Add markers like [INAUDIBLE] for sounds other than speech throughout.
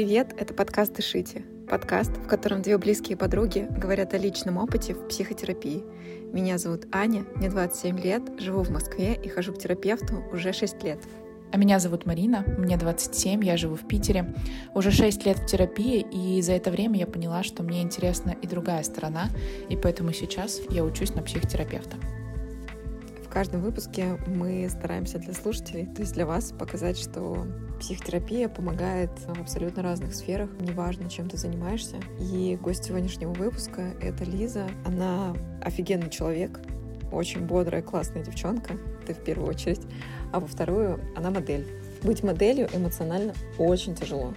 привет! Это подкаст «Дышите». Подкаст, в котором две близкие подруги говорят о личном опыте в психотерапии. Меня зовут Аня, мне 27 лет, живу в Москве и хожу к терапевту уже 6 лет. А меня зовут Марина, мне 27, я живу в Питере. Уже 6 лет в терапии, и за это время я поняла, что мне интересна и другая сторона, и поэтому сейчас я учусь на психотерапевта. В каждом выпуске мы стараемся для слушателей, то есть для вас, показать, что психотерапия помогает в абсолютно разных сферах, неважно, чем ты занимаешься. И гость сегодняшнего выпуска — это Лиза. Она офигенный человек, очень бодрая, классная девчонка, ты в первую очередь. А во вторую, она модель. Быть моделью эмоционально очень тяжело.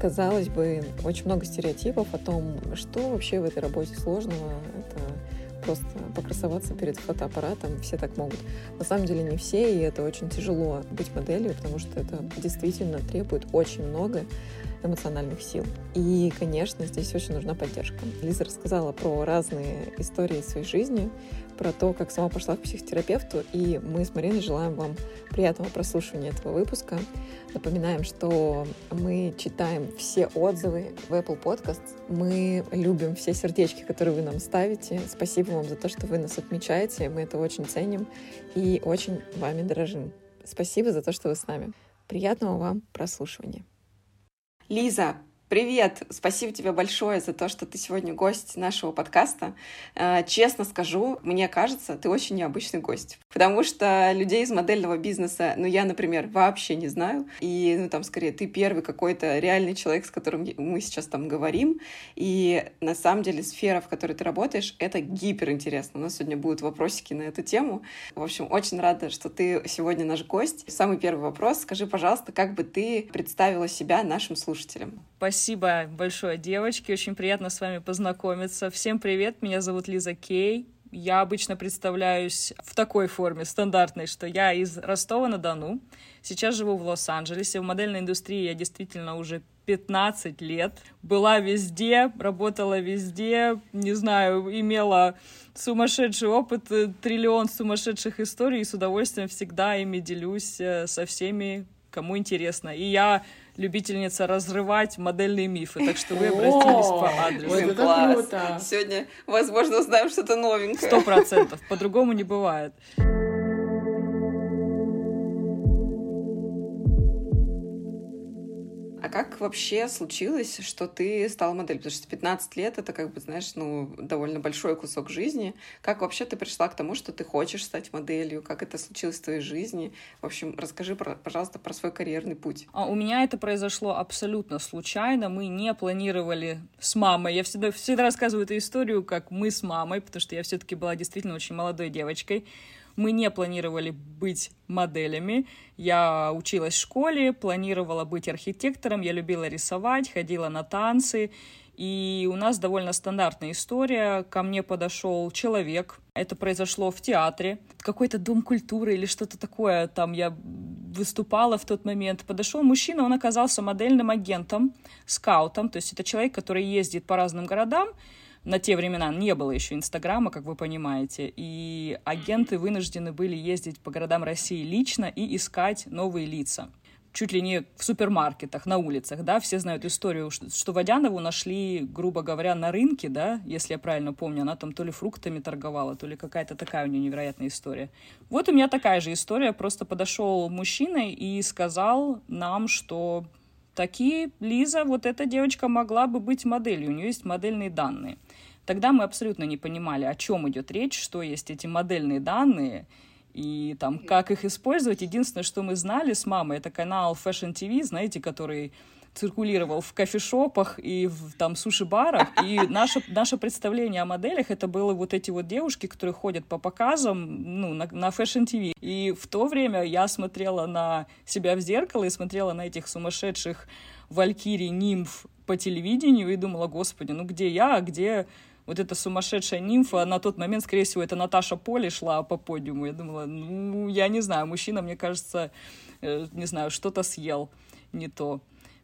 Казалось бы, очень много стереотипов о том, что вообще в этой работе сложного. Это просто покрасоваться перед фотоаппаратом, все так могут. На самом деле не все, и это очень тяжело быть моделью, потому что это действительно требует очень много эмоциональных сил. И, конечно, здесь очень нужна поддержка. Лиза рассказала про разные истории своей жизни, про то, как сама пошла к психотерапевту, и мы с Мариной желаем вам приятного прослушивания этого выпуска. Напоминаем, что мы читаем все отзывы в Apple Podcast. Мы любим все сердечки, которые вы нам ставите. Спасибо вам за то, что вы нас отмечаете. Мы это очень ценим и очень вами дорожим. Спасибо за то, что вы с нами. Приятного вам прослушивания. Лиза, Привет! Спасибо тебе большое за то, что ты сегодня гость нашего подкаста. Э, честно скажу, мне кажется, ты очень необычный гость. Потому что людей из модельного бизнеса, ну, я, например, вообще не знаю. И, ну, там, скорее, ты первый какой-то реальный человек, с которым мы сейчас там говорим. И, на самом деле, сфера, в которой ты работаешь, это гиперинтересно. У нас сегодня будут вопросики на эту тему. В общем, очень рада, что ты сегодня наш гость. Самый первый вопрос. Скажи, пожалуйста, как бы ты представила себя нашим слушателям? Спасибо большое, девочки. Очень приятно с вами познакомиться. Всем привет, меня зовут Лиза Кей. Я обычно представляюсь в такой форме, стандартной, что я из Ростова-на-Дону. Сейчас живу в Лос-Анджелесе. В модельной индустрии я действительно уже 15 лет. Была везде, работала везде, не знаю, имела сумасшедший опыт, триллион сумасшедших историй, и с удовольствием всегда ими делюсь э, со всеми, кому интересно. И я любительница разрывать модельные мифы, так что вы обратились по адресу. Класс. Сегодня, возможно, узнаем что-то новенькое. Сто процентов, по-другому не бывает. А как вообще случилось, что ты стала моделью? Потому что 15 лет — это, как бы, знаешь, ну, довольно большой кусок жизни. Как вообще ты пришла к тому, что ты хочешь стать моделью? Как это случилось в твоей жизни? В общем, расскажи, пожалуйста, про свой карьерный путь. А у меня это произошло абсолютно случайно. Мы не планировали с мамой. Я всегда, всегда рассказываю эту историю, как мы с мамой, потому что я все-таки была действительно очень молодой девочкой. Мы не планировали быть моделями. Я училась в школе, планировала быть архитектором, я любила рисовать, ходила на танцы. И у нас довольно стандартная история. Ко мне подошел человек. Это произошло в театре. Какой-то дом культуры или что-то такое. Там я выступала в тот момент. Подошел мужчина, он оказался модельным агентом, скаутом. То есть это человек, который ездит по разным городам на те времена не было еще Инстаграма, как вы понимаете, и агенты вынуждены были ездить по городам России лично и искать новые лица чуть ли не в супермаркетах, на улицах, да, все знают историю, что Водянову нашли, грубо говоря, на рынке, да, если я правильно помню, она там то ли фруктами торговала, то ли какая-то такая у нее невероятная история. Вот у меня такая же история, просто подошел мужчина и сказал нам, что такие, Лиза, вот эта девочка могла бы быть моделью, у нее есть модельные данные. Тогда мы абсолютно не понимали, о чем идет речь, что есть эти модельные данные, и там, как их использовать. Единственное, что мы знали с мамой, это канал Fashion TV, знаете, который циркулировал в кофешопах и в там суши-барах. И [LAUGHS] наше, наше представление о моделях это было вот эти вот девушки, которые ходят по показам ну, на, на Fashion TV. И в то время я смотрела на себя в зеркало и смотрела на этих сумасшедших валькирий, нимф по телевидению и думала, господи, ну где я, а где вот эта сумасшедшая нимфа, на тот момент, скорее всего, это Наташа Поли шла по подиуму. Я думала, ну, я не знаю, мужчина, мне кажется, э, не знаю, что-то съел не то.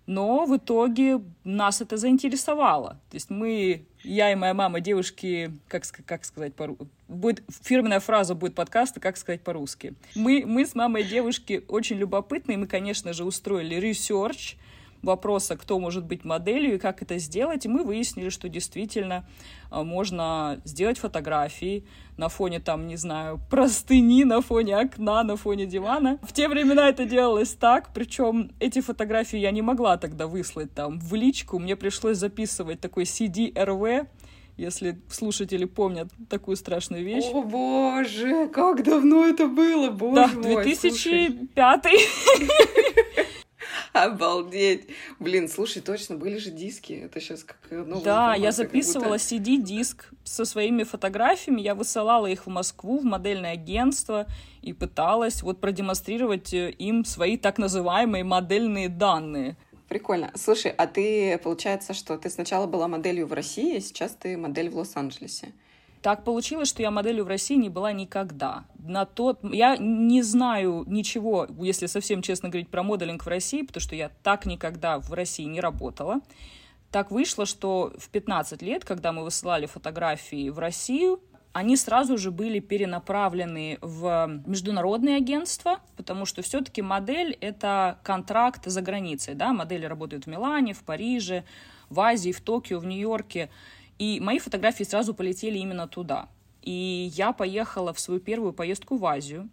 Но в итоге нас это заинтересовало. То есть мы, я и моя мама, девушки, как, как сказать по-русски, будет, фирменная фраза будет подкаста, как сказать по-русски. Мы, мы с мамой девушки очень любопытные, мы, конечно же, устроили research, вопроса, кто может быть моделью и как это сделать, и мы выяснили, что действительно а, можно сделать фотографии на фоне, там, не знаю, простыни, на фоне окна, на фоне дивана. В те времена это делалось так, причем эти фотографии я не могла тогда выслать там в личку, мне пришлось записывать такой CD-RV, если слушатели помнят такую страшную вещь. О боже, как давно это было, боже да, мой. 2005 [LAUGHS] [LAUGHS] Обалдеть. Блин, слушай, точно, были же диски. Это сейчас как новая Да, я записывала будто... CD-диск со своими фотографиями. Я высылала их в Москву, в модельное агентство и пыталась вот продемонстрировать э, им свои так называемые модельные данные. Прикольно. Слушай, а ты, получается, что ты сначала была моделью в России, а сейчас ты модель в Лос-Анджелесе. Так получилось, что я моделью в России не была никогда. На тот... Я не знаю ничего, если совсем честно говорить, про моделинг в России, потому что я так никогда в России не работала. Так вышло, что в 15 лет, когда мы высылали фотографии в Россию, они сразу же были перенаправлены в международные агентства, потому что все-таки модель — это контракт за границей. Да? Модели работают в Милане, в Париже, в Азии, в Токио, в Нью-Йорке. И мои фотографии сразу полетели именно туда. И я поехала в свою первую поездку в Азию.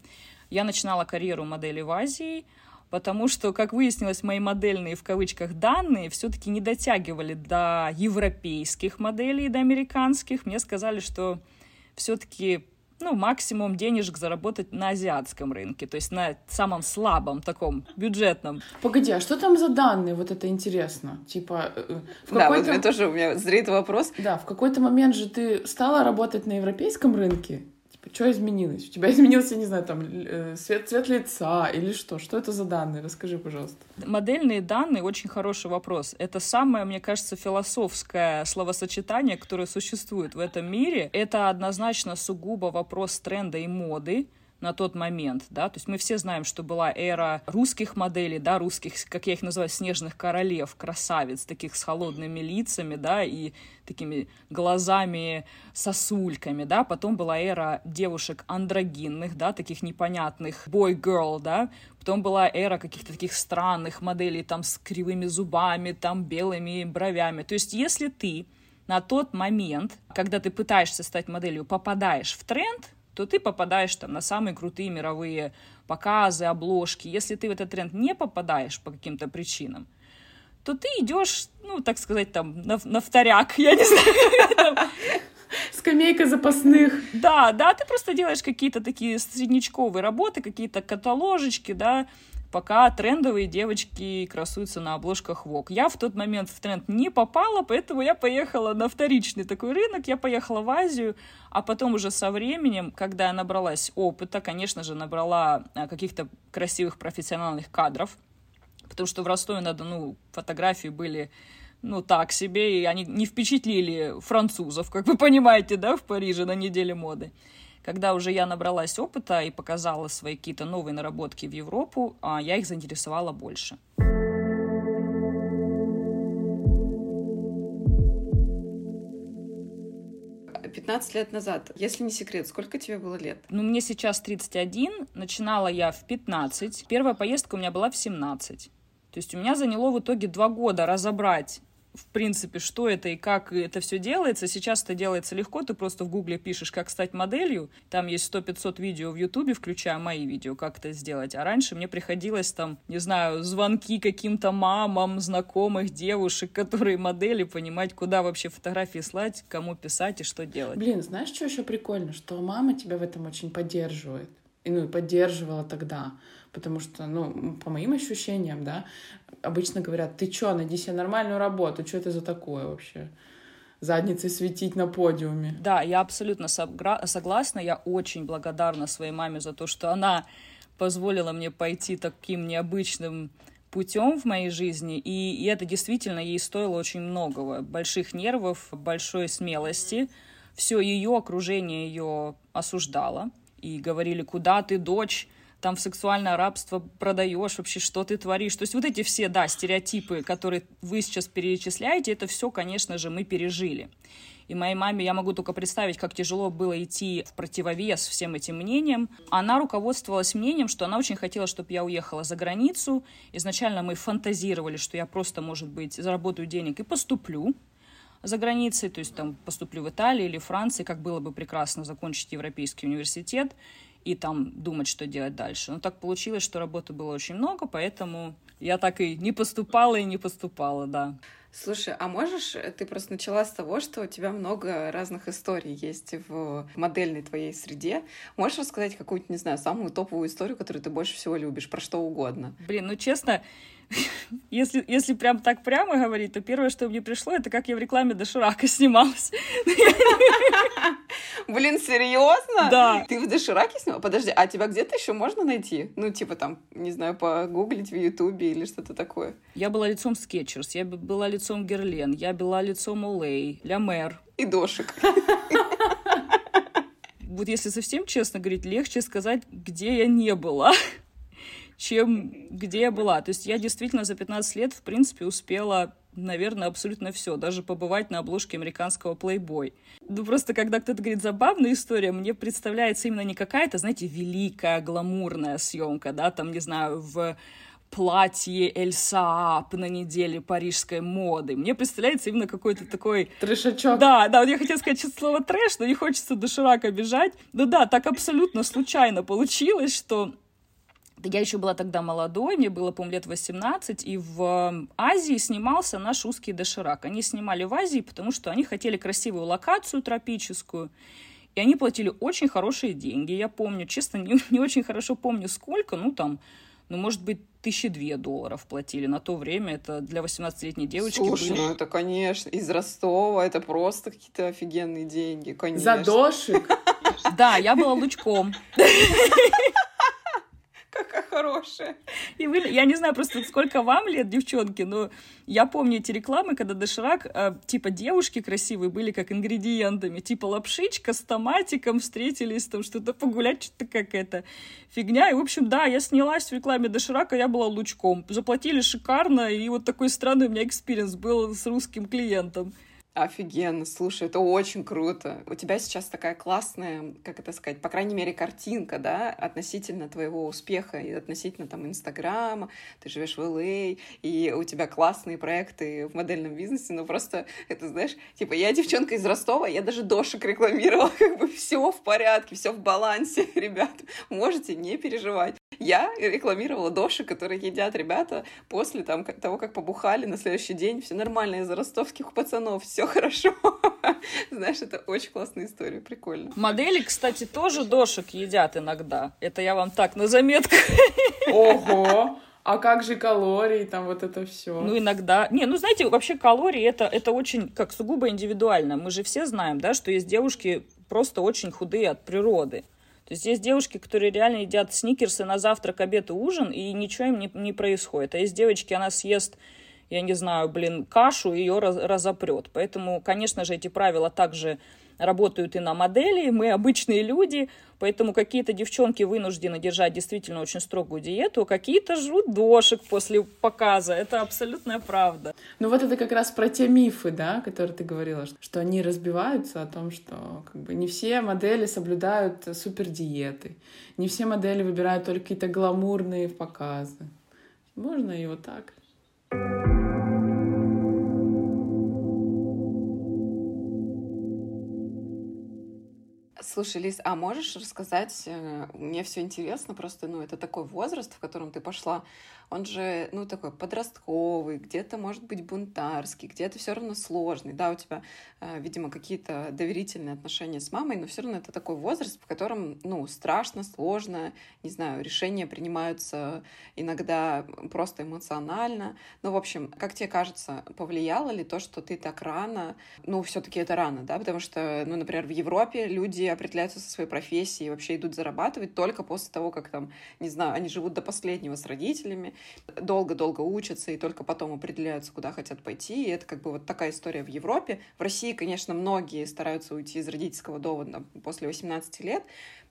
Я начинала карьеру модели в Азии, потому что, как выяснилось, мои модельные в кавычках данные все-таки не дотягивали до европейских моделей, до американских. Мне сказали, что все-таки ну, максимум денежек заработать на азиатском рынке, то есть на самом слабом таком бюджетном. Погоди, а что там за данные? Вот это интересно. Типа, э, э, в да, вот мне тоже у меня зреет вопрос. Да, в какой-то момент же ты стала работать на европейском рынке, Типа, что изменилось? У тебя [LAUGHS] изменился, не знаю, там, э, цвет, цвет лица или что? Что это за данные? Расскажи, пожалуйста. Модельные данные — очень хороший вопрос. Это самое, мне кажется, философское словосочетание, которое существует в этом мире. Это однозначно сугубо вопрос тренда и моды на тот момент, да, то есть мы все знаем, что была эра русских моделей, да, русских, как я их называю, снежных королев, красавиц, таких с холодными лицами, да, и такими глазами сосульками, да, потом была эра девушек андрогинных, да, таких непонятных boy-girl, да, потом была эра каких-то таких странных моделей, там, с кривыми зубами, там, белыми бровями, то есть если ты на тот момент, когда ты пытаешься стать моделью, попадаешь в тренд, то ты попадаешь там на самые крутые мировые показы, обложки. Если ты в этот тренд не попадаешь по каким-то причинам, то ты идешь, ну, так сказать, там, на, на вторяк, я не знаю. Скамейка запасных. Да, да, ты просто делаешь какие-то такие среднячковые работы, какие-то каталожечки, да, пока трендовые девочки красуются на обложках Vogue. Я в тот момент в тренд не попала, поэтому я поехала на вторичный такой рынок, я поехала в Азию, а потом уже со временем, когда я набралась опыта, конечно же, набрала а, каких-то красивых профессиональных кадров, потому что в Ростове-на-Дону фотографии были ну, так себе, и они не впечатлили французов, как вы понимаете, да, в Париже на неделе моды. Когда уже я набралась опыта и показала свои какие-то новые наработки в Европу, а, я их заинтересовала больше. Пятнадцать лет назад, если не секрет, сколько тебе было лет? Ну, мне сейчас 31, начинала я в 15, первая поездка у меня была в 17. То есть у меня заняло в итоге два года разобрать в принципе, что это и как это все делается. Сейчас это делается легко, ты просто в гугле пишешь, как стать моделью, там есть 100-500 видео в ютубе, включая мои видео, как это сделать. А раньше мне приходилось там, не знаю, звонки каким-то мамам, знакомых девушек, которые модели, понимать, куда вообще фотографии слать, кому писать и что делать. Блин, знаешь, что еще прикольно? Что мама тебя в этом очень поддерживает. И, ну, и поддерживала тогда. Потому что, ну, по моим ощущениям, да, обычно говорят, ты чё, найди себе нормальную работу, что это за такое вообще? задницей светить на подиуме. Да, я абсолютно согласна. Я очень благодарна своей маме за то, что она позволила мне пойти таким необычным путем в моей жизни, и, и это действительно ей стоило очень многого. Больших нервов, большой смелости. Все ее окружение ее осуждало и говорили, куда ты, дочь, там в сексуальное рабство продаешь, вообще что ты творишь. То есть вот эти все, да, стереотипы, которые вы сейчас перечисляете, это все, конечно же, мы пережили. И моей маме я могу только представить, как тяжело было идти в противовес всем этим мнениям. Она руководствовалась мнением, что она очень хотела, чтобы я уехала за границу. Изначально мы фантазировали, что я просто, может быть, заработаю денег и поступлю за границей, то есть там поступлю в Италии или Франции, как было бы прекрасно закончить европейский университет и там думать, что делать дальше. Но так получилось, что работы было очень много, поэтому я так и не поступала и не поступала, да. Слушай, а можешь, ты просто начала с того, что у тебя много разных историй есть в модельной твоей среде. Можешь рассказать какую-то, не знаю, самую топовую историю, которую ты больше всего любишь, про что угодно? Блин, ну честно, [LAUGHS] если, если прям так прямо говорить, то первое, что мне пришло, это как я в рекламе Доширака снималась. [LAUGHS] Блин, серьезно? Да. Ты в Дошираке снималась? Подожди, а тебя где-то еще можно найти? Ну, типа там, не знаю, погуглить в Ютубе или что-то такое. Я была лицом Skechers, я была лицом Guerlain, я была лицом Olay, La Mer. И Дошик. [LAUGHS] Вот если совсем честно говорить, легче сказать, где я не была чем где я была. То есть я действительно за 15 лет, в принципе, успела наверное, абсолютно все, даже побывать на обложке американского Playboy. Ну, просто когда кто-то говорит «забавная история», мне представляется именно не какая-то, знаете, великая, гламурная съемка, да, там, не знаю, в платье Эльсаап на неделе парижской моды. Мне представляется именно какой-то такой... Трешачок. Да, да, вот я хотела сказать слово трэш, но не хочется доширака бежать. Ну да, так абсолютно случайно получилось, что я еще была тогда молодой, мне было, по-моему, лет 18, и в Азии снимался наш узкий доширак. Они снимали в Азии, потому что они хотели красивую локацию тропическую, и они платили очень хорошие деньги. Я помню, честно, не, [LAUGHS] не очень хорошо помню сколько, ну там, ну, может быть, тысячи две долларов платили на то время. Это для 18-летней девочки Слушай, были... ну это, конечно, из Ростова, это просто какие-то офигенные деньги, конечно. За дошик? Да, я была лучком. [LAUGHS] [LAUGHS] Какая хорошая. И вы, я не знаю просто, сколько вам лет, девчонки, но я помню эти рекламы, когда доширак, э, типа, девушки красивые были как ингредиентами, типа лапшичка с томатиком встретились, там что-то погулять, что-то какая-то фигня. И, в общем, да, я снялась в рекламе доширака, я была лучком. Заплатили шикарно, и вот такой странный у меня experience был с русским клиентом. Офигенно, слушай, это очень круто. У тебя сейчас такая классная, как это сказать, по крайней мере, картинка, да, относительно твоего успеха и относительно там Инстаграма, ты живешь в ЛА, и у тебя классные проекты в модельном бизнесе, но просто, это знаешь, типа, я девчонка из Ростова, я даже дошек рекламировала, [LAUGHS] как бы все в порядке, все в балансе, [LAUGHS] ребят, можете не переживать. Я рекламировала доши, которые едят ребята после там, того, как побухали на следующий день. Все нормально из-за ростовских пацанов, все хорошо. [LAUGHS] Знаешь, это очень классная история, прикольно. Модели, кстати, тоже дошек едят иногда. Это я вам так на заметку. [LAUGHS] Ого! А как же калории, там вот это все? Ну, иногда. Не, ну, знаете, вообще калории это, это очень, как сугубо индивидуально. Мы же все знаем, да, что есть девушки просто очень худые от природы. То есть есть девушки, которые реально едят сникерсы на завтрак, обед и ужин, и ничего им не, не происходит. А есть девочки, она съест я не знаю, блин, кашу, ее раз, разопрет. Поэтому, конечно же, эти правила также работают и на модели, мы обычные люди, поэтому какие-то девчонки вынуждены держать действительно очень строгую диету, а какие-то жрут дошек после показа. Это абсолютная правда. Ну вот это как раз про те мифы, да, которые ты говорила, что они разбиваются о том, что как бы не все модели соблюдают супер диеты, не все модели выбирают только какие-то гламурные показы. Можно и вот так. Слушай, Лиз, а можешь рассказать, э, мне все интересно, просто, ну, это такой возраст, в котором ты пошла он же, ну, такой подростковый, где-то, может быть, бунтарский, где-то все равно сложный. Да, у тебя, э, видимо, какие-то доверительные отношения с мамой, но все равно это такой возраст, в котором, ну, страшно, сложно, не знаю, решения принимаются иногда просто эмоционально. Ну, в общем, как тебе кажется, повлияло ли то, что ты так рано, ну, все-таки это рано, да, потому что, ну, например, в Европе люди определяются со своей профессией и вообще идут зарабатывать только после того, как там, не знаю, они живут до последнего с родителями, долго-долго учатся и только потом определяются, куда хотят пойти. И это как бы вот такая история в Европе. В России, конечно, многие стараются уйти из родительского дома после 18 лет,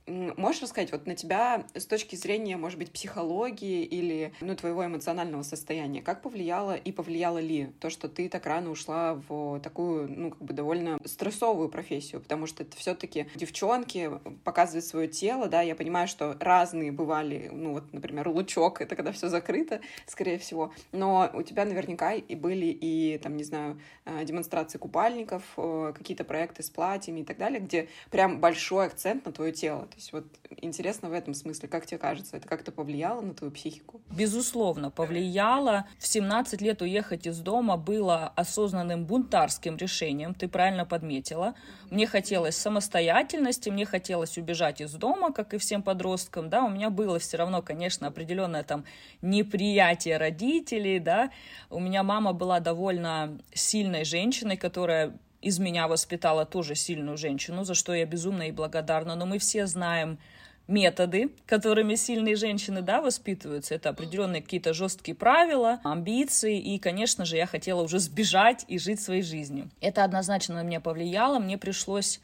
Можешь рассказать, вот на тебя с точки зрения, может быть, психологии или, ну, твоего эмоционального состояния, как повлияло и повлияло ли то, что ты так рано ушла в такую, ну, как бы довольно стрессовую профессию, потому что это все таки девчонки показывают свое тело, да, я понимаю, что разные бывали, ну, вот, например, лучок, это когда все закрыто, скорее всего, но у тебя наверняка и были и, там, не знаю, э, демонстрации купальников, э, какие-то проекты с платьями и так далее, где прям большой акцент на твое тело. Есть вот интересно в этом смысле, как тебе кажется, это как-то повлияло на твою психику? Безусловно, повлияло. В 17 лет уехать из дома было осознанным бунтарским решением, ты правильно подметила. Мне хотелось самостоятельности, мне хотелось убежать из дома, как и всем подросткам, да, у меня было все равно, конечно, определенное там неприятие родителей, да, у меня мама была довольно сильной женщиной, которая из меня воспитала тоже сильную женщину, за что я безумно ей благодарна. Но мы все знаем методы, которыми сильные женщины, да, воспитываются. Это определенные какие-то жесткие правила, амбиции. И, конечно же, я хотела уже сбежать и жить своей жизнью. Это однозначно на меня повлияло. Мне пришлось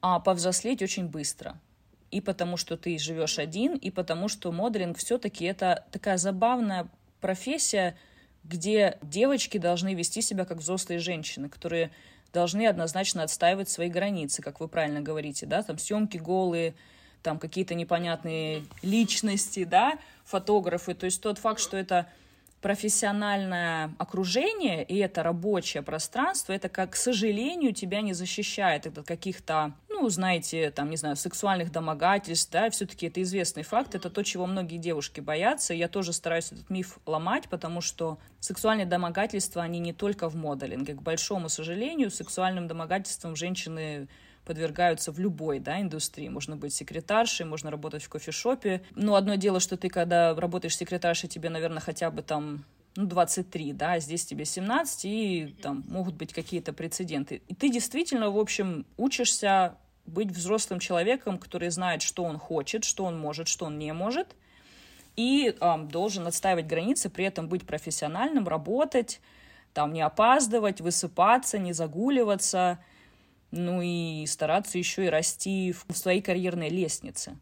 а, повзрослеть очень быстро. И потому что ты живешь один, и потому что моделинг все-таки это такая забавная профессия, где девочки должны вести себя как взрослые женщины, которые должны однозначно отстаивать свои границы, как вы правильно говорите, да, там съемки голые, там какие-то непонятные личности, да, фотографы. То есть тот факт, что это профессиональное окружение и это рабочее пространство, это, как, к сожалению, тебя не защищает от каких-то, ну, знаете, там, не знаю, сексуальных домогательств, да, все-таки это известный факт, это то, чего многие девушки боятся. Я тоже стараюсь этот миф ломать, потому что сексуальные домогательства, они не только в моделинге. К большому сожалению, сексуальным домогательством женщины подвергаются в любой да, индустрии. Можно быть секретаршей, можно работать в кофешопе. Но одно дело, что ты, когда работаешь секретаршей, тебе, наверное, хотя бы там ну, 23, да, а здесь тебе 17, и там могут быть какие-то прецеденты. И ты действительно, в общем, учишься быть взрослым человеком, который знает, что он хочет, что он может, что он не может, и э, должен отстаивать границы, при этом быть профессиональным, работать, там не опаздывать, высыпаться, не загуливаться, ну и стараться еще и расти в своей карьерной лестнице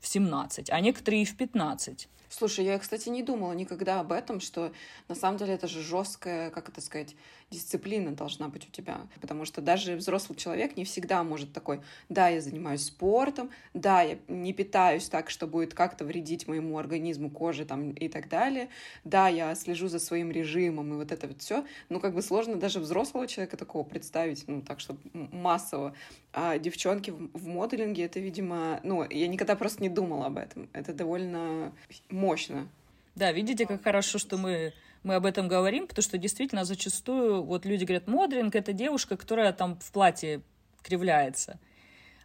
в 17, а некоторые и в 15. Слушай, я, кстати, не думала никогда об этом, что на самом деле это же жесткая, как это сказать, дисциплина должна быть у тебя. Потому что даже взрослый человек не всегда может такой, да, я занимаюсь спортом, да, я не питаюсь так, что будет как-то вредить моему организму, коже там и так далее, да, я слежу за своим режимом и вот это вот все. Ну, как бы сложно даже взрослого человека такого представить, ну, так, чтобы массово. А девчонки в, моделинге, это, видимо, ну, я никогда просто не думала об этом. Это довольно мощно. Да, видите, как хорошо, что мы мы об этом говорим, потому что действительно зачастую вот люди говорят, модринг — это девушка, которая там в платье кривляется.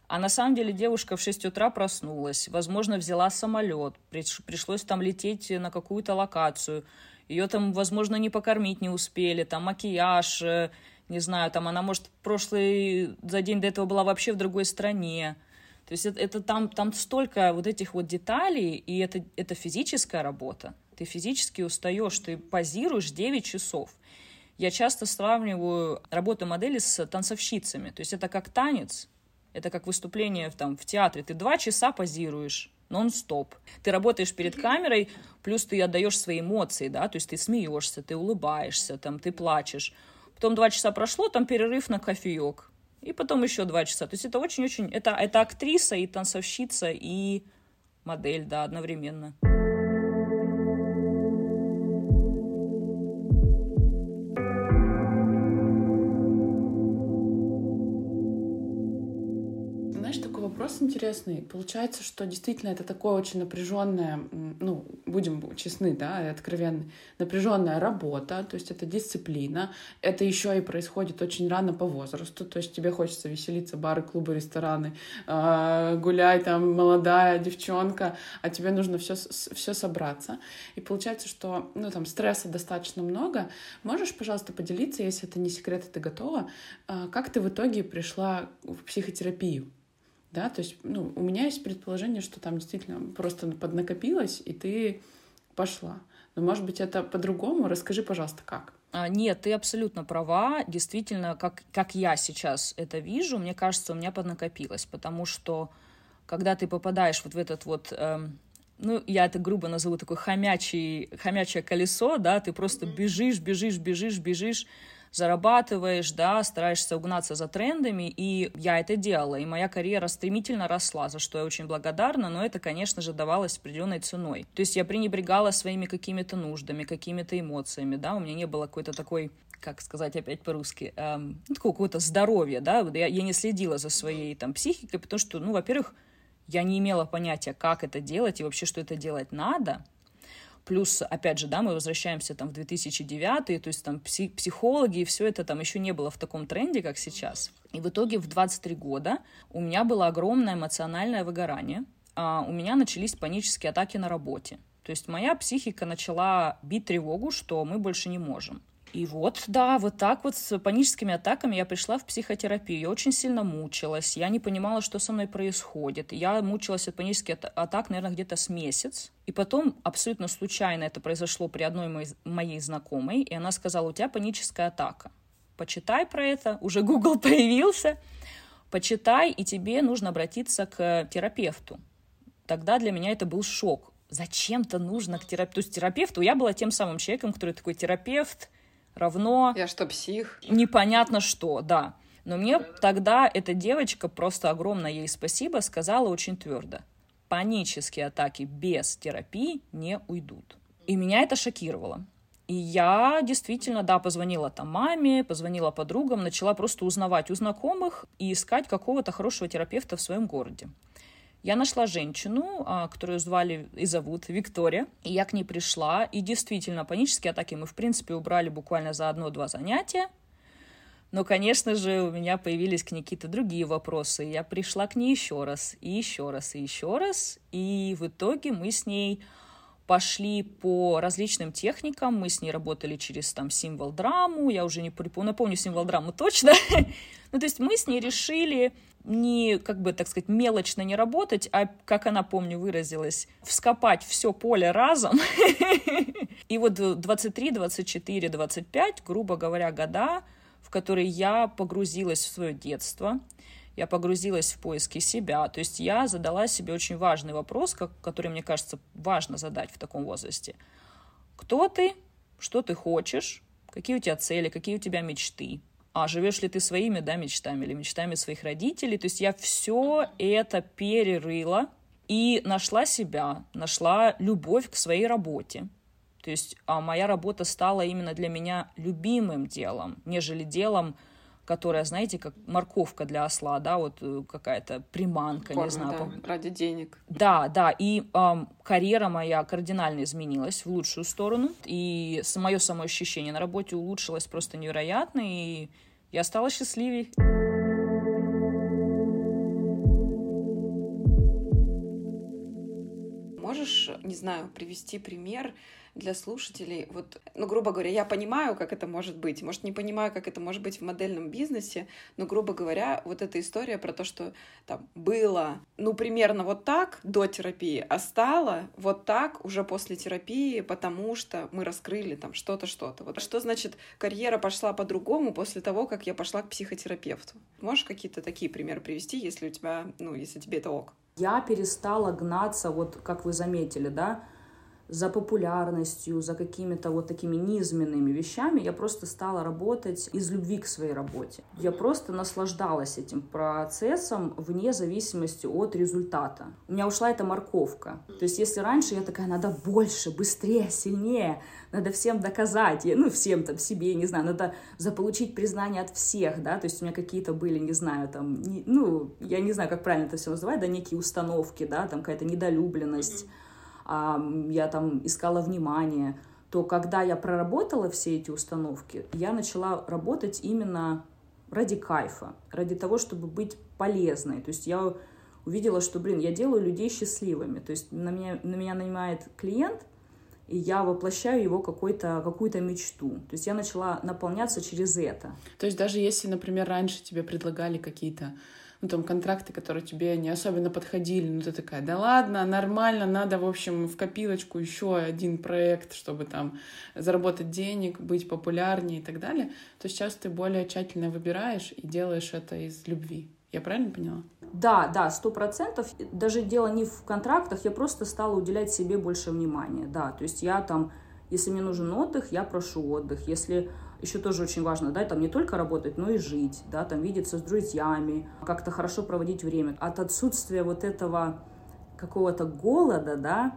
А на самом деле девушка в 6 утра проснулась, возможно, взяла самолет, пришлось там лететь на какую-то локацию, ее там, возможно, не покормить не успели, там макияж, э, не знаю, там она, может, прошлый, за день до этого была вообще в другой стране. То есть это, это там, там столько вот этих вот деталей, и это, это физическая работа ты физически устаешь, ты позируешь 9 часов. Я часто сравниваю работу модели с танцовщицами. То есть это как танец, это как выступление в, там, в театре. Ты два часа позируешь нон-стоп. Ты работаешь перед камерой, плюс ты отдаешь свои эмоции, да, то есть ты смеешься, ты улыбаешься, там, ты плачешь. Потом два часа прошло, там перерыв на кофеек. И потом еще два часа. То есть это очень-очень... Это, это актриса и танцовщица, и модель, да, одновременно. Вопрос интересный. Получается, что действительно это такое очень напряженное, ну, будем честны, да, и откровенны, напряженная работа, то есть это дисциплина. Это еще и происходит очень рано по возрасту, то есть тебе хочется веселиться, бары, клубы, рестораны, э, гулять там молодая девчонка, а тебе нужно все, все собраться. И получается, что, ну, там, стресса достаточно много. Можешь, пожалуйста, поделиться, если это не секрет, и ты готова, э, как ты в итоге пришла в психотерапию? Да, то есть, ну, у меня есть предположение, что там действительно просто поднакопилось, и ты пошла. Но, может быть, это по-другому? Расскажи, пожалуйста, как? А, нет, ты абсолютно права. Действительно, как, как я сейчас это вижу, мне кажется, у меня поднакопилось, потому что когда ты попадаешь вот в этот вот... Эм, ну, я это грубо назову такой хомячий, хомячее колесо, да, ты просто бежишь, бежишь, бежишь, бежишь, зарабатываешь, да, стараешься угнаться за трендами, и я это делала, и моя карьера стремительно росла, за что я очень благодарна, но это, конечно же, давалось определенной ценой. То есть я пренебрегала своими какими-то нуждами, какими-то эмоциями, да, у меня не было какой-то такой как сказать опять по-русски, эм, ну, какого-то здоровья, да, я, я не следила за своей там психикой, потому что, ну, во-первых, я не имела понятия, как это делать и вообще, что это делать надо, Плюс, опять же, да, мы возвращаемся там в 2009, то есть там психологи и все это там еще не было в таком тренде, как сейчас. И в итоге в 23 года у меня было огромное эмоциональное выгорание, а у меня начались панические атаки на работе. То есть моя психика начала бить тревогу, что мы больше не можем. И вот, да, вот так вот с паническими атаками я пришла в психотерапию. Я очень сильно мучилась, я не понимала, что со мной происходит. Я мучилась от панических атак, наверное, где-то с месяц. И потом абсолютно случайно это произошло при одной моей, моей знакомой, и она сказала, у тебя паническая атака. Почитай про это, уже Google [LAUGHS] появился. Почитай, и тебе нужно обратиться к терапевту. Тогда для меня это был шок. Зачем-то нужно к терапевту. То есть терапевту я была тем самым человеком, который такой терапевт, равно... Я что, псих? Непонятно что, да. Но мне тогда эта девочка, просто огромное ей спасибо, сказала очень твердо. Панические атаки без терапии не уйдут. И меня это шокировало. И я действительно, да, позвонила там маме, позвонила подругам, начала просто узнавать у знакомых и искать какого-то хорошего терапевта в своем городе. Я нашла женщину, а, которую звали и зовут Виктория, и я к ней пришла, и действительно, панические атаки мы, в принципе, убрали буквально за одно-два занятия, но, конечно же, у меня появились к ней какие-то другие вопросы. Я пришла к ней еще раз, и еще раз, и еще раз, и в итоге мы с ней пошли по различным техникам, мы с ней работали через там символ драму, я уже не напомню символ драму точно, [LAUGHS] ну то есть мы с ней решили не, как бы, так сказать, мелочно не работать, а, как она, помню, выразилась, вскопать все поле разом. [LAUGHS] И вот 23, 24, 25, грубо говоря, года, в которые я погрузилась в свое детство, я погрузилась в поиски себя. То есть я задала себе очень важный вопрос, который, мне кажется, важно задать в таком возрасте. Кто ты? Что ты хочешь? Какие у тебя цели? Какие у тебя мечты? а живешь ли ты своими да, мечтами или мечтами своих родителей. То есть я все это перерыла и нашла себя, нашла любовь к своей работе. То есть а моя работа стала именно для меня любимым делом, нежели делом, которое, знаете, как морковка для осла, да, вот э, какая-то приманка, Форма, не знаю. Да, ради денег. Да, да, и эм, карьера моя кардинально изменилась в лучшую сторону, и мое самоощущение на работе улучшилось просто невероятно, и я стала счастливей. Можешь, не знаю, привести пример для слушателей, вот, ну, грубо говоря, я понимаю, как это может быть, может, не понимаю, как это может быть в модельном бизнесе, но, грубо говоря, вот эта история про то, что там было, ну, примерно вот так до терапии, а стало вот так уже после терапии, потому что мы раскрыли там что-то, что-то. Вот что значит карьера пошла по-другому после того, как я пошла к психотерапевту? Можешь какие-то такие примеры привести, если у тебя, ну, если тебе это ок? Я перестала гнаться, вот как вы заметили, да, за популярностью, за какими-то вот такими низменными вещами. Я просто стала работать из любви к своей работе. Я просто наслаждалась этим процессом вне зависимости от результата. У меня ушла эта морковка. То есть если раньше я такая, надо больше, быстрее, сильнее, надо всем доказать, ну, всем там себе, не знаю, надо заполучить признание от всех, да, то есть у меня какие-то были, не знаю, там, не, ну, я не знаю, как правильно это все называть, да, некие установки, да, там какая-то недолюбленность, я там искала внимание, то когда я проработала все эти установки, я начала работать именно ради кайфа, ради того, чтобы быть полезной. То есть я увидела, что, блин, я делаю людей счастливыми. То есть на меня, на меня нанимает клиент, и я воплощаю его какой-то, какую-то мечту. То есть я начала наполняться через это. То есть даже если, например, раньше тебе предлагали какие-то ну, там, контракты, которые тебе не особенно подходили, ну, ты такая, да ладно, нормально, надо, в общем, в копилочку еще один проект, чтобы там заработать денег, быть популярнее и так далее, то сейчас ты более тщательно выбираешь и делаешь это из любви Я правильно поняла? Да, да, сто процентов. Даже дело не в контрактах, я просто стала уделять себе больше внимания, да. То есть я там, если мне нужен отдых, я прошу отдых. Если еще тоже очень важно, да, там не только работать, но и жить, да, там видеться с друзьями, как-то хорошо проводить время. От отсутствия вот этого какого-то голода, да,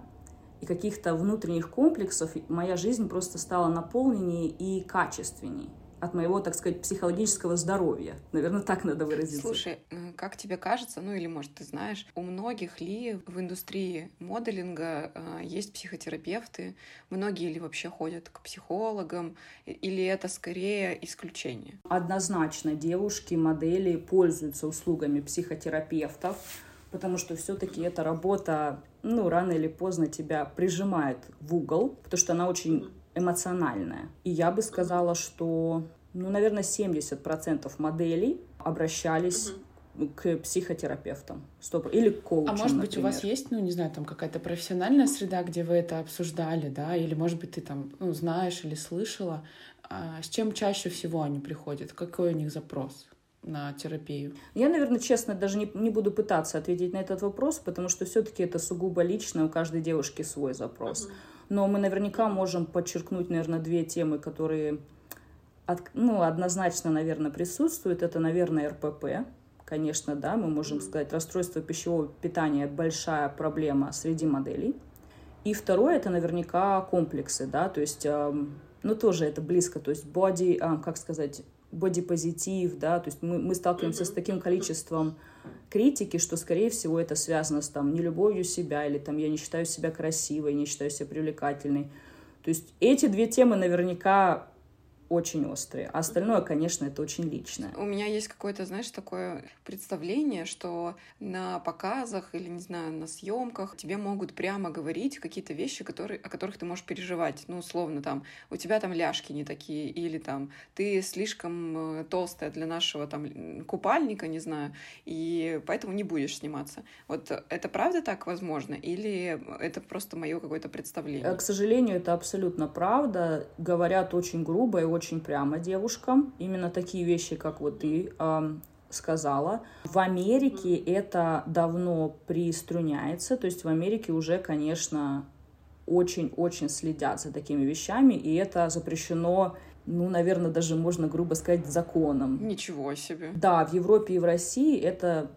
и каких-то внутренних комплексов моя жизнь просто стала наполненнее и качественней от моего, так сказать, психологического здоровья. Наверное, так надо выразиться. Слушай, как тебе кажется, ну или, может, ты знаешь, у многих ли в индустрии моделинга э, есть психотерапевты? Многие ли вообще ходят к психологам? Или это скорее исключение? Однозначно девушки, модели пользуются услугами психотерапевтов, потому что все-таки эта работа, ну, рано или поздно тебя прижимает в угол, потому что она очень эмоциональная. И я бы сказала, что, ну, наверное, 70% моделей обращались угу. к психотерапевтам стоп, или к коучам, А может быть, например. у вас есть, ну, не знаю, там какая-то профессиональная среда, где вы это обсуждали, да, или, может быть, ты там, ну, знаешь или слышала, а с чем чаще всего они приходят, какой у них запрос? на терапию? Я, наверное, честно, даже не, не буду пытаться ответить на этот вопрос, потому что все-таки это сугубо лично, у каждой девушки свой запрос. Uh-huh. Но мы наверняка можем подчеркнуть, наверное, две темы, которые от, ну, однозначно, наверное, присутствуют. Это, наверное, РПП. Конечно, да, мы можем сказать, расстройство пищевого питания – большая проблема среди моделей. И второе – это наверняка комплексы, да, то есть, э, ну, тоже это близко, то есть body, э, как сказать, бодипозитив, да, то есть мы, мы сталкиваемся с таким количеством критики, что, скорее всего, это связано с там нелюбовью себя или там я не считаю себя красивой, не считаю себя привлекательной. То есть эти две темы наверняка очень острые. А остальное, конечно, это очень личное. У меня есть какое-то, знаешь, такое представление, что на показах или, не знаю, на съемках тебе могут прямо говорить какие-то вещи, которые, о которых ты можешь переживать. Ну, условно, там, у тебя там ляжки не такие, или там, ты слишком э, толстая для нашего там купальника, не знаю, и поэтому не будешь сниматься. Вот это правда так возможно? Или это просто мое какое-то представление? Э, к сожалению, это абсолютно правда. Говорят очень грубо и очень прямо девушкам. Именно такие вещи, как вот ты э, сказала. В Америке это давно приструняется, то есть в Америке уже, конечно, очень-очень следят за такими вещами, и это запрещено ну, наверное, даже можно грубо сказать, законом. Ничего себе. Да, в Европе и в России это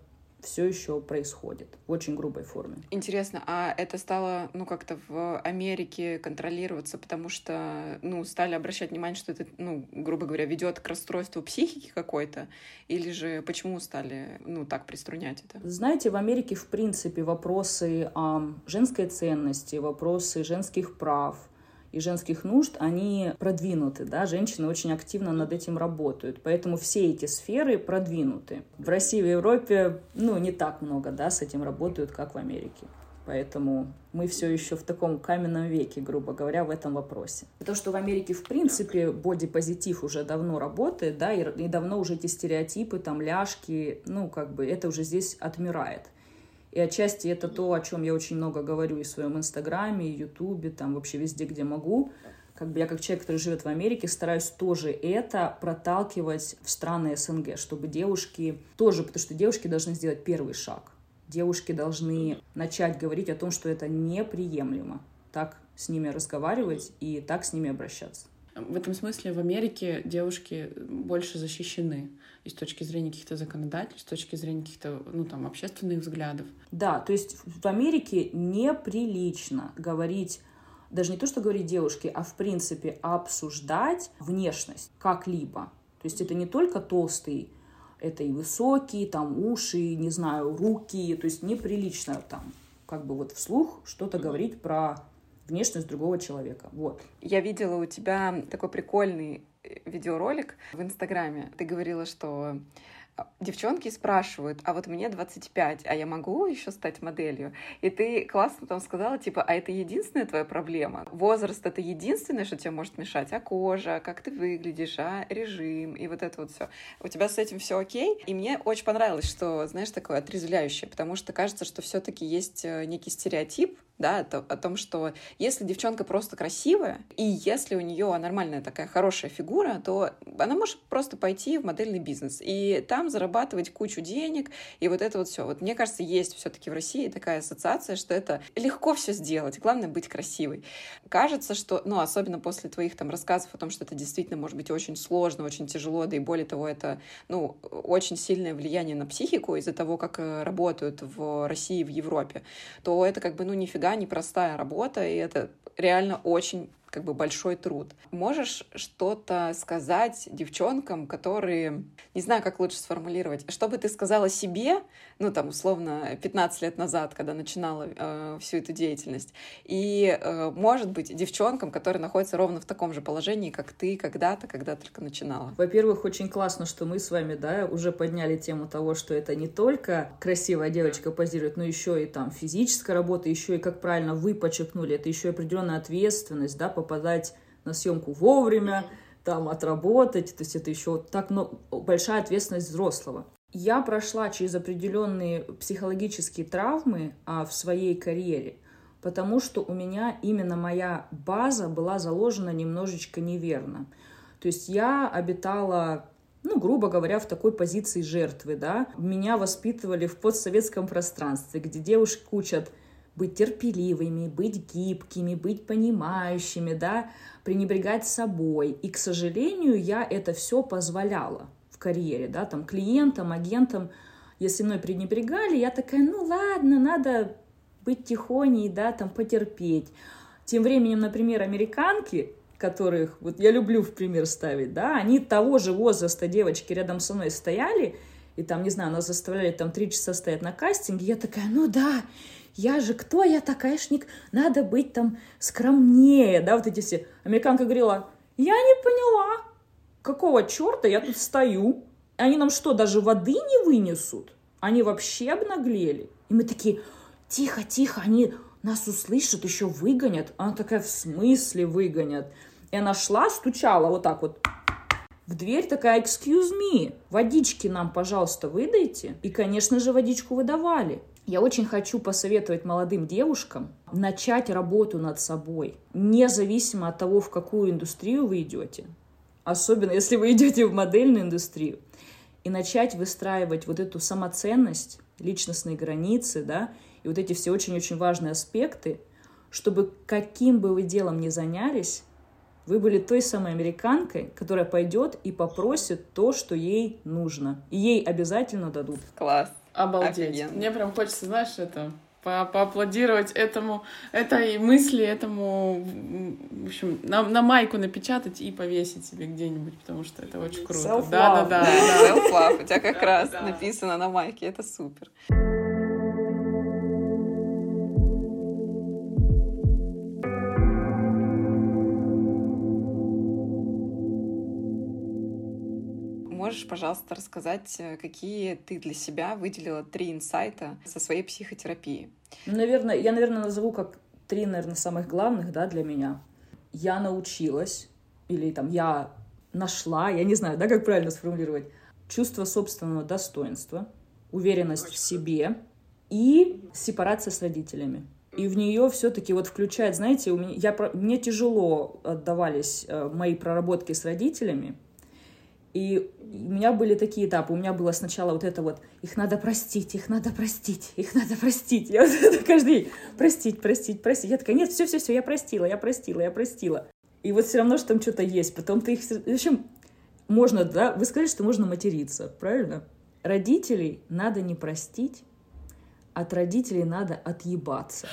все еще происходит в очень грубой форме. Интересно, а это стало, ну, как-то в Америке контролироваться, потому что, ну, стали обращать внимание, что это, ну, грубо говоря, ведет к расстройству психики какой-то, или же почему стали, ну, так приструнять это? Знаете, в Америке, в принципе, вопросы э, женской ценности, вопросы женских прав — и женских нужд, они продвинуты, да, женщины очень активно над этим работают, поэтому все эти сферы продвинуты. В России, в Европе, ну, не так много, да, с этим работают, как в Америке. Поэтому мы все еще в таком каменном веке, грубо говоря, в этом вопросе. То, что в Америке, в принципе, бодипозитив уже давно работает, да, и, и давно уже эти стереотипы, там, ляжки, ну, как бы, это уже здесь отмирает. И отчасти это то, о чем я очень много говорю и в своем инстаграме, и ютубе, там вообще везде, где могу. Как бы я как человек, который живет в Америке, стараюсь тоже это проталкивать в страны СНГ, чтобы девушки тоже, потому что девушки должны сделать первый шаг. Девушки должны начать говорить о том, что это неприемлемо. Так с ними разговаривать и так с ними обращаться. В этом смысле в Америке девушки больше защищены и с точки зрения каких-то законодательств, с точки зрения каких-то, ну, там, общественных взглядов. Да, то есть в Америке неприлично говорить даже не то, что говорить девушке, а в принципе обсуждать внешность как-либо. То есть это не только толстый, это и высокие, там уши, не знаю, руки. То есть неприлично там как бы вот вслух что-то говорить про внешность другого человека. Вот. Я видела у тебя такой прикольный видеоролик в Инстаграме. Ты говорила, что девчонки спрашивают, а вот мне 25, а я могу еще стать моделью? И ты классно там сказала, типа, а это единственная твоя проблема? Возраст — это единственное, что тебе может мешать, а кожа, как ты выглядишь, а режим, и вот это вот все. У тебя с этим все окей? И мне очень понравилось, что, знаешь, такое отрезвляющее, потому что кажется, что все таки есть э, некий стереотип, да, о, о том, что если девчонка просто красивая, и если у нее нормальная такая хорошая фигура, то она может просто пойти в модельный бизнес и там зарабатывать кучу денег, и вот это вот все. Вот мне кажется, есть все-таки в России такая ассоциация, что это легко все сделать, главное быть красивой. Кажется, что, ну, особенно после твоих там рассказов о том, что это действительно может быть очень сложно, очень тяжело, да и более того, это, ну, очень сильное влияние на психику из-за того, как э, работают в России, в Европе, то это как бы, ну, нифига непростая работа, и это реально очень как бы большой труд. Можешь что-то сказать девчонкам, которые, не знаю, как лучше сформулировать, что бы ты сказала себе, ну там условно 15 лет назад, когда начинала э, всю эту деятельность, и, э, может быть, девчонкам, которые находятся ровно в таком же положении, как ты когда-то, когда только начинала? Во-первых, очень классно, что мы с вами, да, уже подняли тему того, что это не только красивая девочка позирует, но еще и там физическая работа, еще и, как правильно вы подчеркнули, это еще и определенная ответственность, да, попадать на съемку вовремя, там отработать, то есть это еще так ну, большая ответственность взрослого. Я прошла через определенные психологические травмы а, в своей карьере, потому что у меня именно моя база была заложена немножечко неверно. То есть я обитала ну, грубо говоря, в такой позиции жертвы, да. Меня воспитывали в постсоветском пространстве, где девушки учат быть терпеливыми, быть гибкими, быть понимающими, да, пренебрегать собой. И, к сожалению, я это все позволяла в карьере, да, там, клиентам, агентам. Если мной пренебрегали, я такая, ну ладно, надо быть тихоней, да, там, потерпеть. Тем временем, например, американки, которых вот я люблю в пример ставить, да, они того же возраста девочки рядом со мной стояли, и там, не знаю, нас заставляли там три часа стоять на кастинге, я такая, ну да, я же кто я такашник, надо быть там скромнее, да, вот эти все. Американка говорила, я не поняла, какого черта я тут стою? Они нам что, даже воды не вынесут? Они вообще обнаглели? И мы такие, тихо, тихо, они нас услышат, еще выгонят. Она такая, в смысле выгонят? И она шла, стучала вот так вот в дверь такая, excuse me, водички нам, пожалуйста, выдайте. И, конечно же, водичку выдавали. Я очень хочу посоветовать молодым девушкам начать работу над собой, независимо от того, в какую индустрию вы идете, особенно если вы идете в модельную индустрию, и начать выстраивать вот эту самоценность, личностные границы, да, и вот эти все очень-очень важные аспекты, чтобы каким бы вы делом ни занялись, вы были той самой американкой, которая пойдет и попросит то, что ей нужно. И ей обязательно дадут. Класс. Обалдеть. Офигенно. Мне прям хочется, знаешь, это по поаплодировать этому, этой мысли, этому, в общем, на, на майку напечатать и повесить себе где-нибудь, потому что это очень круто. Да, да, да. Self-love. У тебя как раз написано на майке, это супер. Можешь, пожалуйста, рассказать, э, какие ты для себя выделила три инсайта со своей психотерапии? Наверное, я, наверное, назову как три, наверное, самых главных, да, для меня. Я научилась, или там я нашла, я не знаю, да, как правильно сформулировать, чувство собственного достоинства, уверенность в себе и сепарация с родителями. И в нее все-таки вот включает, знаете, у меня, я, мне тяжело отдавались э, мои проработки с родителями, и у меня были такие этапы. У меня было сначала вот это вот, их надо простить, их надо простить, их надо простить. Я вот [LAUGHS] это каждый день, простить, простить, простить. Я такая, нет, все-все-все, я простила, я простила, я простила. И вот все равно, что там что-то есть. Потом ты их... В общем, можно, да, вы сказали, что можно материться, правильно? Родителей надо не простить, от родителей надо отъебаться.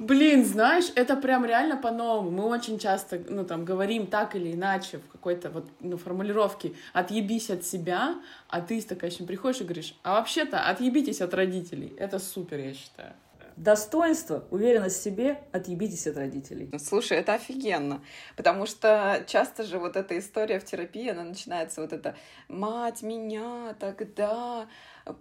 Блин, знаешь, это прям реально по-новому. Мы очень часто, ну, там, говорим так или иначе в какой-то вот, ну, формулировке «отъебись от себя», а ты такая еще приходишь и говоришь «а вообще-то отъебитесь от родителей». Это супер, я считаю. Достоинство, уверенность в себе, отъебитесь от родителей. Слушай, это офигенно, потому что часто же вот эта история в терапии, она начинается вот это «мать меня тогда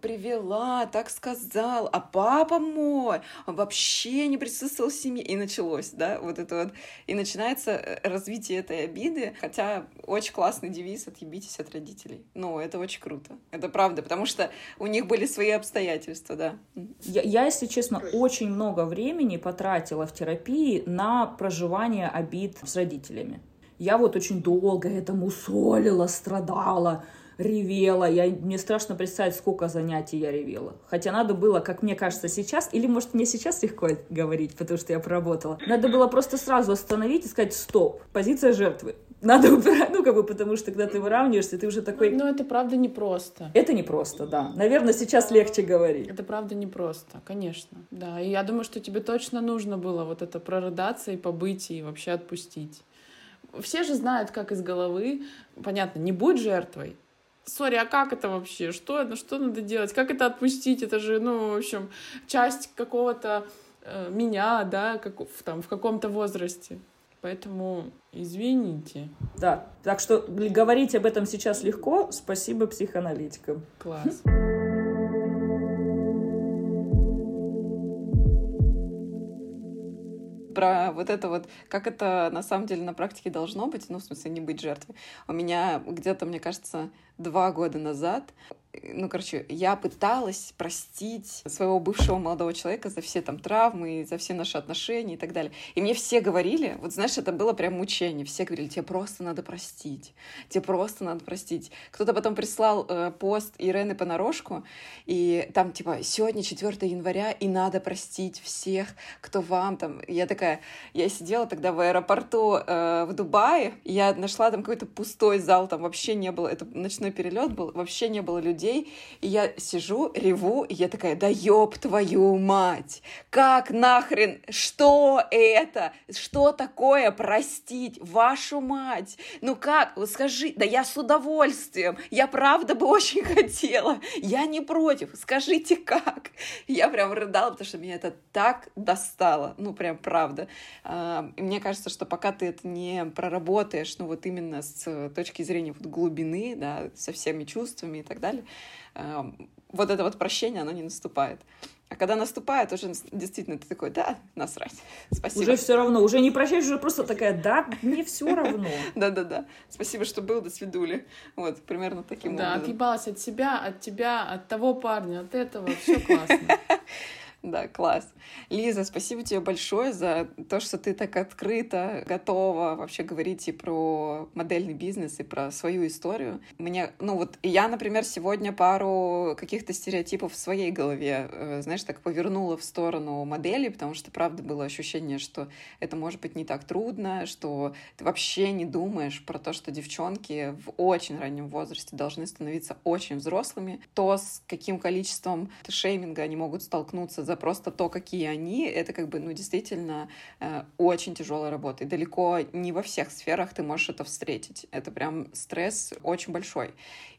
привела, так сказал, а папа мой вообще не присутствовал в семье. И началось, да, вот это вот. И начинается э, развитие этой обиды, хотя очень классный девиз «отъебитесь от родителей». Ну, это очень круто. Это правда, потому что у них были свои обстоятельства, да. Я, я если честно, очень много времени потратила в терапии на проживание обид с родителями. Я вот очень долго этому солила, страдала, ревела. Я, мне страшно представить, сколько занятий я ревела. Хотя надо было, как мне кажется, сейчас, или может мне сейчас легко говорить, потому что я проработала. Надо было просто сразу остановить и сказать «стоп». Позиция жертвы. Надо убирать, ну, как бы, потому что, когда ты выравниваешься, ты уже такой... Ну, это правда непросто. Это непросто, да. Наверное, сейчас легче говорить. Это правда непросто, конечно. Да, и я думаю, что тебе точно нужно было вот это прорыдаться и побыть, и вообще отпустить. Все же знают, как из головы. Понятно, не будь жертвой, Сори, а как это вообще? Что, это? что надо делать? Как это отпустить? Это же, ну, в общем, часть какого-то э, меня, да, как, в, там, в каком-то возрасте. Поэтому извините. Да, так что говорить об этом сейчас легко. Спасибо психоаналитикам. Класс. Про вот это вот, как это на самом деле на практике должно быть, ну, в смысле, не быть жертвой. У меня где-то, мне кажется, два года назад ну, короче, я пыталась простить своего бывшего молодого человека за все там травмы, за все наши отношения и так далее. И мне все говорили, вот знаешь, это было прям мучение. Все говорили, тебе просто надо простить, тебе просто надо простить. Кто-то потом прислал э, пост Ирены понарошку, и там типа сегодня 4 января, и надо простить всех, кто вам там. Я такая, я сидела тогда в аэропорту э, в Дубае, я нашла там какой-то пустой зал, там вообще не было, это ночной перелет был, вообще не было людей, людей, и я сижу, реву, и я такая, да ёб твою мать, как нахрен, что это, что такое? Простить, вашу мать, ну как, скажи, да я с удовольствием, я правда бы очень [LAUGHS] хотела, я не против, скажите как. Я прям рыдала, потому что меня это так достало, ну прям правда. А, мне кажется, что пока ты это не проработаешь, ну вот именно с точки зрения вот глубины, да, со всеми чувствами и так далее, вот это вот прощение, оно не наступает. А когда наступает, уже действительно ты такой, да, насрать, спасибо. Уже все равно, уже не прощаешь, уже просто такая, да, мне все равно. [LAUGHS] Да-да-да, спасибо, что был, до свидули. Вот, примерно таким образом. Да, отъебалась от себя, от тебя, от того парня, от этого, все классно. [LAUGHS] Да, класс. Лиза, спасибо тебе большое за то, что ты так открыто готова вообще говорить и про модельный бизнес, и про свою историю. Мне, ну вот, я, например, сегодня пару каких-то стереотипов в своей голове, э, знаешь, так повернула в сторону модели, потому что, правда, было ощущение, что это может быть не так трудно, что ты вообще не думаешь про то, что девчонки в очень раннем возрасте должны становиться очень взрослыми, то, с каким количеством шейминга они могут столкнуться за просто то, какие они, это как бы, ну, действительно э, очень тяжелая работа. И далеко не во всех сферах ты можешь это встретить. Это прям стресс очень большой.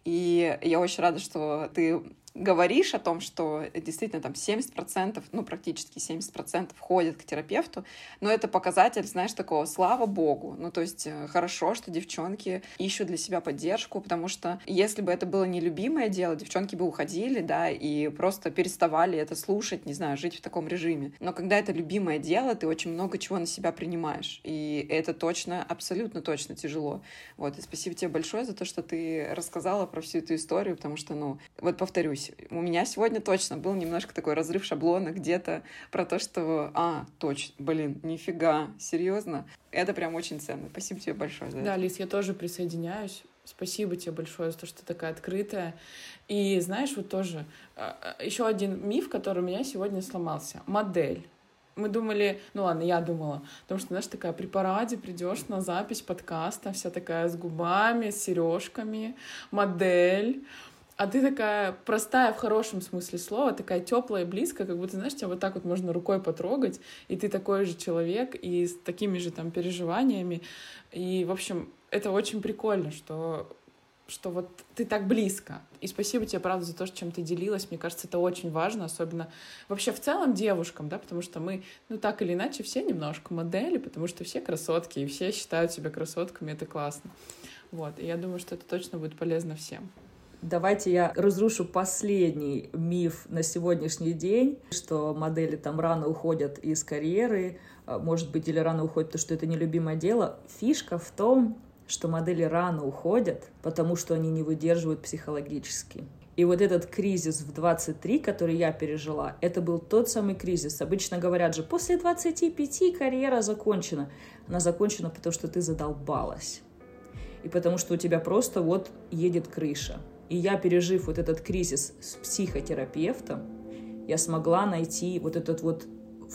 И я очень рада, что ты говоришь о том, что действительно там 70%, ну практически 70% ходят к терапевту, но это показатель, знаешь, такого слава богу. Ну то есть э, хорошо, что девчонки ищут для себя поддержку, потому что если бы это было нелюбимое дело, девчонки бы уходили, да, и просто переставали это слушать, не знаю, жить в таком режиме. Но когда это любимое дело, ты очень много чего на себя принимаешь, и это точно, абсолютно точно тяжело. Вот, и спасибо тебе большое за то, что ты рассказала про всю эту историю, потому что, ну, вот повторюсь, у меня сегодня точно был немножко такой разрыв шаблона где-то про то, что, а, точно, блин, нифига, серьезно. Это прям очень ценно. Спасибо тебе большое за это. Да, Лиз, я тоже присоединяюсь. Спасибо тебе большое за то, что ты такая открытая. И знаешь, вот тоже а, а, еще один миф, который у меня сегодня сломался. Модель. Мы думали, ну ладно, я думала, потому что, знаешь, такая при параде придешь на запись подкаста, вся такая с губами, с сережками, модель. А ты такая простая в хорошем смысле слова, такая теплая и близкая, как будто, знаешь, тебя вот так вот можно рукой потрогать, и ты такой же человек, и с такими же там переживаниями. И, в общем, это очень прикольно, что что вот ты так близко. И спасибо тебе, правда, за то, чем ты делилась. Мне кажется, это очень важно, особенно вообще в целом девушкам, да, потому что мы, ну, так или иначе, все немножко модели, потому что все красотки, и все считают себя красотками, это классно. Вот, и я думаю, что это точно будет полезно всем. Давайте я разрушу последний миф на сегодняшний день, что модели там рано уходят из карьеры, а, может быть, или рано уходят, потому что это нелюбимое дело. Фишка в том, что модели рано уходят, потому что они не выдерживают психологически. И вот этот кризис в 23, который я пережила, это был тот самый кризис. Обычно говорят же, после 25 карьера закончена. Она закончена, потому что ты задолбалась. И потому что у тебя просто вот едет крыша. И я, пережив вот этот кризис с психотерапевтом, я смогла найти вот этот вот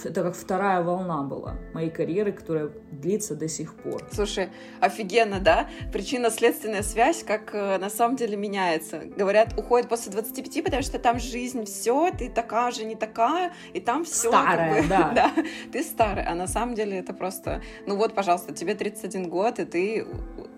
это как вторая волна была моей карьеры, которая длится до сих пор. Слушай, офигенно, да? Причинно-следственная связь, как э, на самом деле меняется. Говорят, уходит после 25, потому что там жизнь, все, ты такая же, не такая, и там все. Старая, как бы, да. [LAUGHS] да. Ты старая, а на самом деле это просто, ну вот, пожалуйста, тебе 31 год, и ты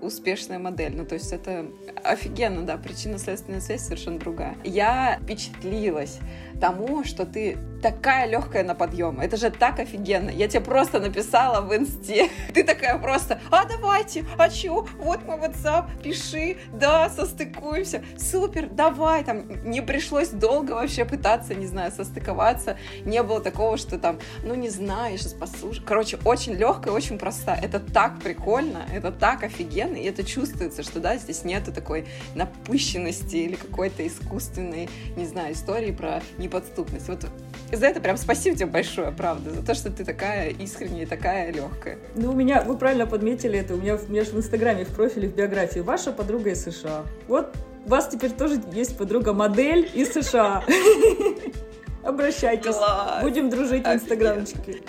успешная модель. Ну, то есть это офигенно, да, причинно-следственная связь совершенно другая. Я впечатлилась тому, что ты такая легкая на подъем. Это же так офигенно. Я тебе просто написала в инсте. Ты такая просто, а давайте, а чё? Вот мой WhatsApp, пиши, да, состыкуемся. Супер, давай. Там не пришлось долго вообще пытаться, не знаю, состыковаться. Не было такого, что там, ну не знаю, сейчас послушаю. Короче, очень легкая, очень проста. Это так прикольно, это так офигенно, и это чувствуется, что да, здесь нету такой напыщенности или какой-то искусственной, не знаю, истории про неподступность. Вот за это прям спасибо тебе большое, правда, за то, что ты такая искренняя и такая легкая. Ну, у меня, вы правильно подметили это, у меня, у меня же в Инстаграме, в профиле, в биографии, ваша подруга из США. Вот у вас теперь тоже есть подруга-модель из США. [LAUGHS] Обращайтесь, будем дружить в Инстаграмчике.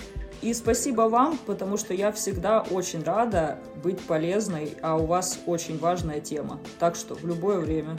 И спасибо вам, потому что я всегда очень рада быть полезной, а у вас очень важная тема. Так что в любое время.